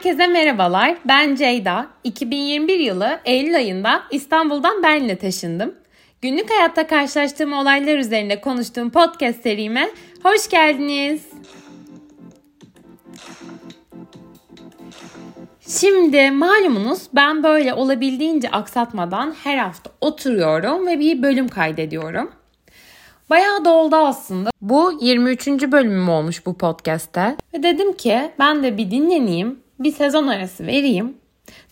Herkese merhabalar. Ben Ceyda. 2021 yılı Eylül ayında İstanbul'dan Berlin'e taşındım. Günlük hayatta karşılaştığım olaylar üzerine konuştuğum podcast serime hoş geldiniz. Şimdi malumunuz ben böyle olabildiğince aksatmadan her hafta oturuyorum ve bir bölüm kaydediyorum. Bayağı da oldu aslında. Bu 23. bölümüm olmuş bu podcast'te. Ve dedim ki ben de bir dinleneyim, bir sezon arası vereyim.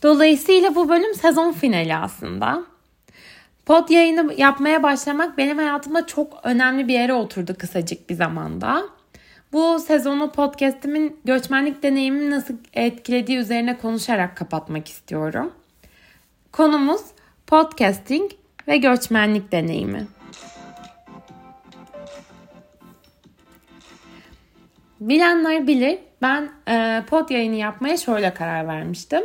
Dolayısıyla bu bölüm sezon finali aslında. Pod yayını yapmaya başlamak benim hayatımda çok önemli bir yere oturdu kısacık bir zamanda. Bu sezonu podcastimin göçmenlik deneyimimi nasıl etkilediği üzerine konuşarak kapatmak istiyorum. Konumuz podcasting ve göçmenlik deneyimi. Bilenler bilir ben e, pod yayını yapmaya şöyle karar vermiştim.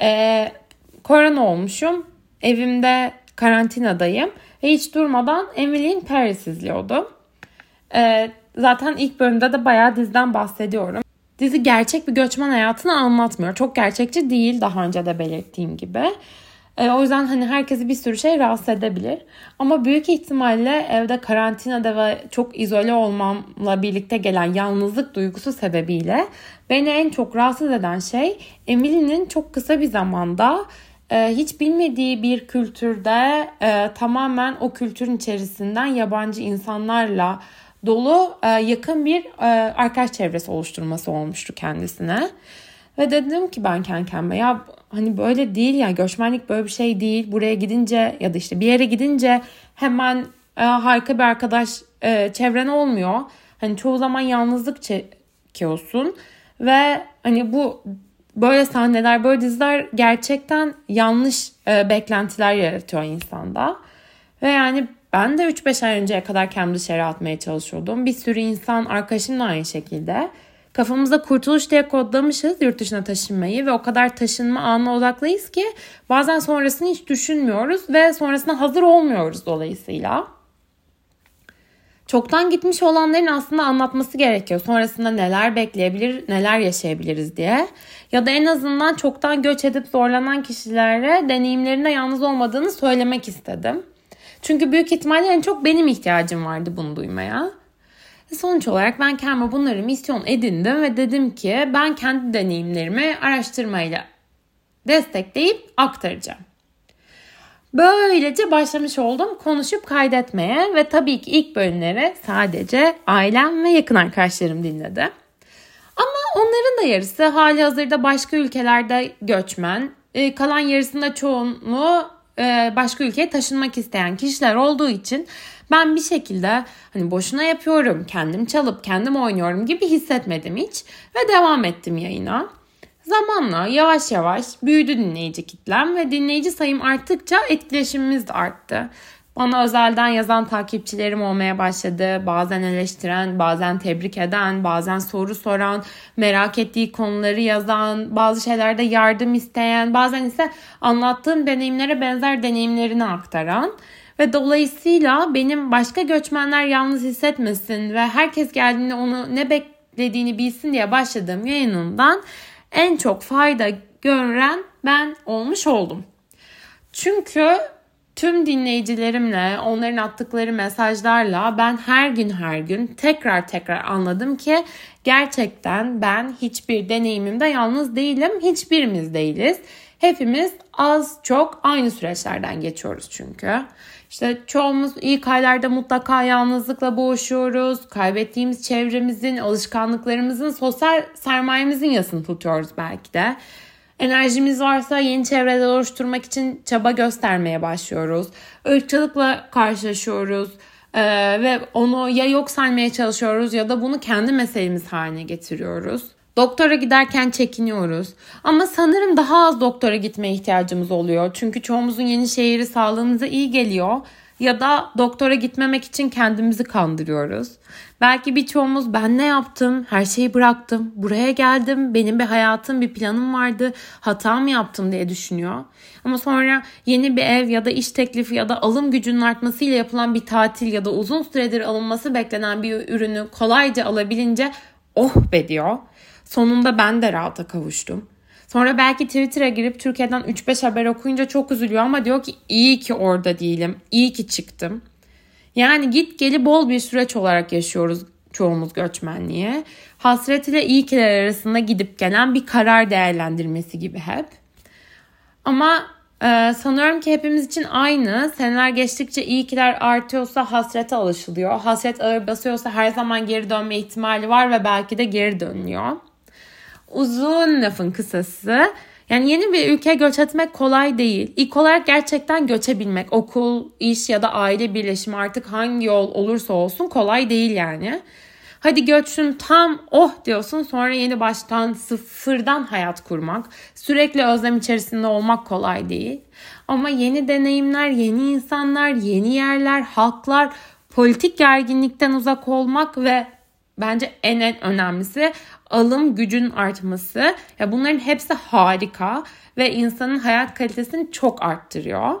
E, korona olmuşum. Evimde karantinadayım. Ve hiç durmadan Emily in Paris izliyordum. E, zaten ilk bölümde de bayağı diziden bahsediyorum. Dizi gerçek bir göçmen hayatını anlatmıyor. Çok gerçekçi değil daha önce de belirttiğim gibi. E, o yüzden hani herkesi bir sürü şey rahatsız edebilir. Ama büyük ihtimalle evde karantinada ve çok izole olmamla birlikte gelen yalnızlık duygusu sebebiyle beni en çok rahatsız eden şey Emily'nin çok kısa bir zamanda e, hiç bilmediği bir kültürde e, tamamen o kültürün içerisinden yabancı insanlarla dolu e, yakın bir e, arkadaş çevresi oluşturması olmuştu kendisine. Ve dedim ki ben kendi ya hani böyle değil ya göçmenlik böyle bir şey değil. Buraya gidince ya da işte bir yere gidince hemen e, harika bir arkadaş e, çevren olmuyor. Hani çoğu zaman yalnızlık çekiyorsun ve hani bu böyle sahneler, böyle diziler gerçekten yanlış e, beklentiler yaratıyor insanda. Ve yani ben de 3-5 ay önceye kadar kendimi dışarı atmaya çalışıyordum. Bir sürü insan arkadaşım da aynı şekilde. Kafamızda kurtuluş diye kodlamışız yurt dışına taşınmayı ve o kadar taşınma anına odaklıyız ki bazen sonrasını hiç düşünmüyoruz ve sonrasında hazır olmuyoruz dolayısıyla. Çoktan gitmiş olanların aslında anlatması gerekiyor. Sonrasında neler bekleyebilir, neler yaşayabiliriz diye. Ya da en azından çoktan göç edip zorlanan kişilere deneyimlerinde yalnız olmadığını söylemek istedim. Çünkü büyük ihtimalle en çok benim ihtiyacım vardı bunu duymaya. Sonuç olarak ben kendime bunları misyon edindim ve dedim ki ben kendi deneyimlerimi araştırmayla destekleyip aktaracağım. Böylece başlamış oldum konuşup kaydetmeye ve tabii ki ilk bölümleri sadece ailem ve yakın arkadaşlarım dinledi. Ama onların da yarısı hali hazırda başka ülkelerde göçmen, e, kalan yarısında çoğunluğu başka ülkeye taşınmak isteyen kişiler olduğu için ben bir şekilde hani boşuna yapıyorum, kendim çalıp kendim oynuyorum gibi hissetmedim hiç ve devam ettim yayına. Zamanla yavaş yavaş büyüdü dinleyici kitlem ve dinleyici sayım arttıkça etkileşimimiz de arttı. Bana özelden yazan takipçilerim olmaya başladı. Bazen eleştiren, bazen tebrik eden, bazen soru soran, merak ettiği konuları yazan, bazı şeylerde yardım isteyen, bazen ise anlattığım deneyimlere benzer deneyimlerini aktaran. Ve dolayısıyla benim başka göçmenler yalnız hissetmesin ve herkes geldiğinde onu ne beklediğini bilsin diye başladığım yayınımdan en çok fayda gören ben olmuş oldum. Çünkü tüm dinleyicilerimle, onların attıkları mesajlarla ben her gün her gün tekrar tekrar anladım ki gerçekten ben hiçbir deneyimimde yalnız değilim. Hiçbirimiz değiliz. Hepimiz az çok aynı süreçlerden geçiyoruz çünkü. İşte çoğumuz ilk aylarda mutlaka yalnızlıkla boğuşuyoruz. Kaybettiğimiz çevremizin, alışkanlıklarımızın, sosyal sermayemizin yasını tutuyoruz belki de. Enerjimiz varsa yeni çevreler oluşturmak için çaba göstermeye başlıyoruz. Irkçılıkla karşılaşıyoruz ee, ve onu ya yok saymaya çalışıyoruz ya da bunu kendi meselemiz haline getiriyoruz. Doktora giderken çekiniyoruz. Ama sanırım daha az doktora gitmeye ihtiyacımız oluyor. Çünkü çoğumuzun yeni şehri sağlığımıza iyi geliyor. Ya da doktora gitmemek için kendimizi kandırıyoruz. Belki birçoğumuz ben ne yaptım? Her şeyi bıraktım. Buraya geldim. Benim bir hayatım, bir planım vardı. Hata mı yaptım diye düşünüyor. Ama sonra yeni bir ev ya da iş teklifi ya da alım gücünün artmasıyla yapılan bir tatil ya da uzun süredir alınması beklenen bir ürünü kolayca alabilince oh be diyor. Sonunda ben de rahata kavuştum. Sonra belki Twitter'a girip Türkiye'den 3-5 haber okuyunca çok üzülüyor ama diyor ki iyi ki orada değilim, iyi ki çıktım. Yani git geli bol bir süreç olarak yaşıyoruz çoğumuz göçmenliğe. Hasret ile iyi kiler arasında gidip gelen bir karar değerlendirmesi gibi hep. Ama ee, sanıyorum ki hepimiz için aynı. Seneler geçtikçe iyi kiler artıyorsa hasrete alışılıyor. Hasret ağır basıyorsa her zaman geri dönme ihtimali var ve belki de geri dönüyor. Uzun lafın kısası. Yani yeni bir ülkeye göç etmek kolay değil. İlk olarak gerçekten göçebilmek, okul, iş ya da aile birleşimi artık hangi yol olursa olsun kolay değil yani. Hadi göçün tam oh diyorsun sonra yeni baştan sıfırdan hayat kurmak. Sürekli özlem içerisinde olmak kolay değil. Ama yeni deneyimler, yeni insanlar, yeni yerler, halklar, politik gerginlikten uzak olmak ve bence en en önemlisi alım gücün artması. Ya bunların hepsi harika ve insanın hayat kalitesini çok arttırıyor.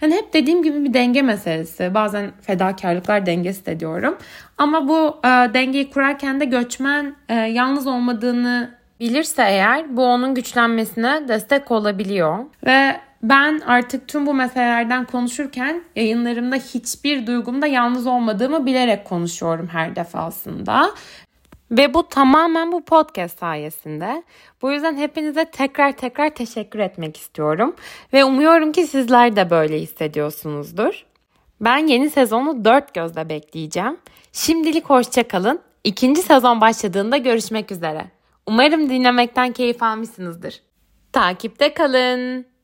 Yani hep dediğim gibi bir denge meselesi. Bazen fedakarlıklar dengesi de diyorum. Ama bu e, dengeyi kurarken de göçmen e, yalnız olmadığını bilirse eğer bu onun güçlenmesine destek olabiliyor. Ve ben artık tüm bu meselelerden konuşurken yayınlarımda hiçbir duygumda yalnız olmadığımı bilerek konuşuyorum her defasında. Ve bu tamamen bu podcast sayesinde. Bu yüzden hepinize tekrar tekrar teşekkür etmek istiyorum. Ve umuyorum ki sizler de böyle hissediyorsunuzdur. Ben yeni sezonu dört gözle bekleyeceğim. Şimdilik hoşçakalın. İkinci sezon başladığında görüşmek üzere. Umarım dinlemekten keyif almışsınızdır. Takipte kalın.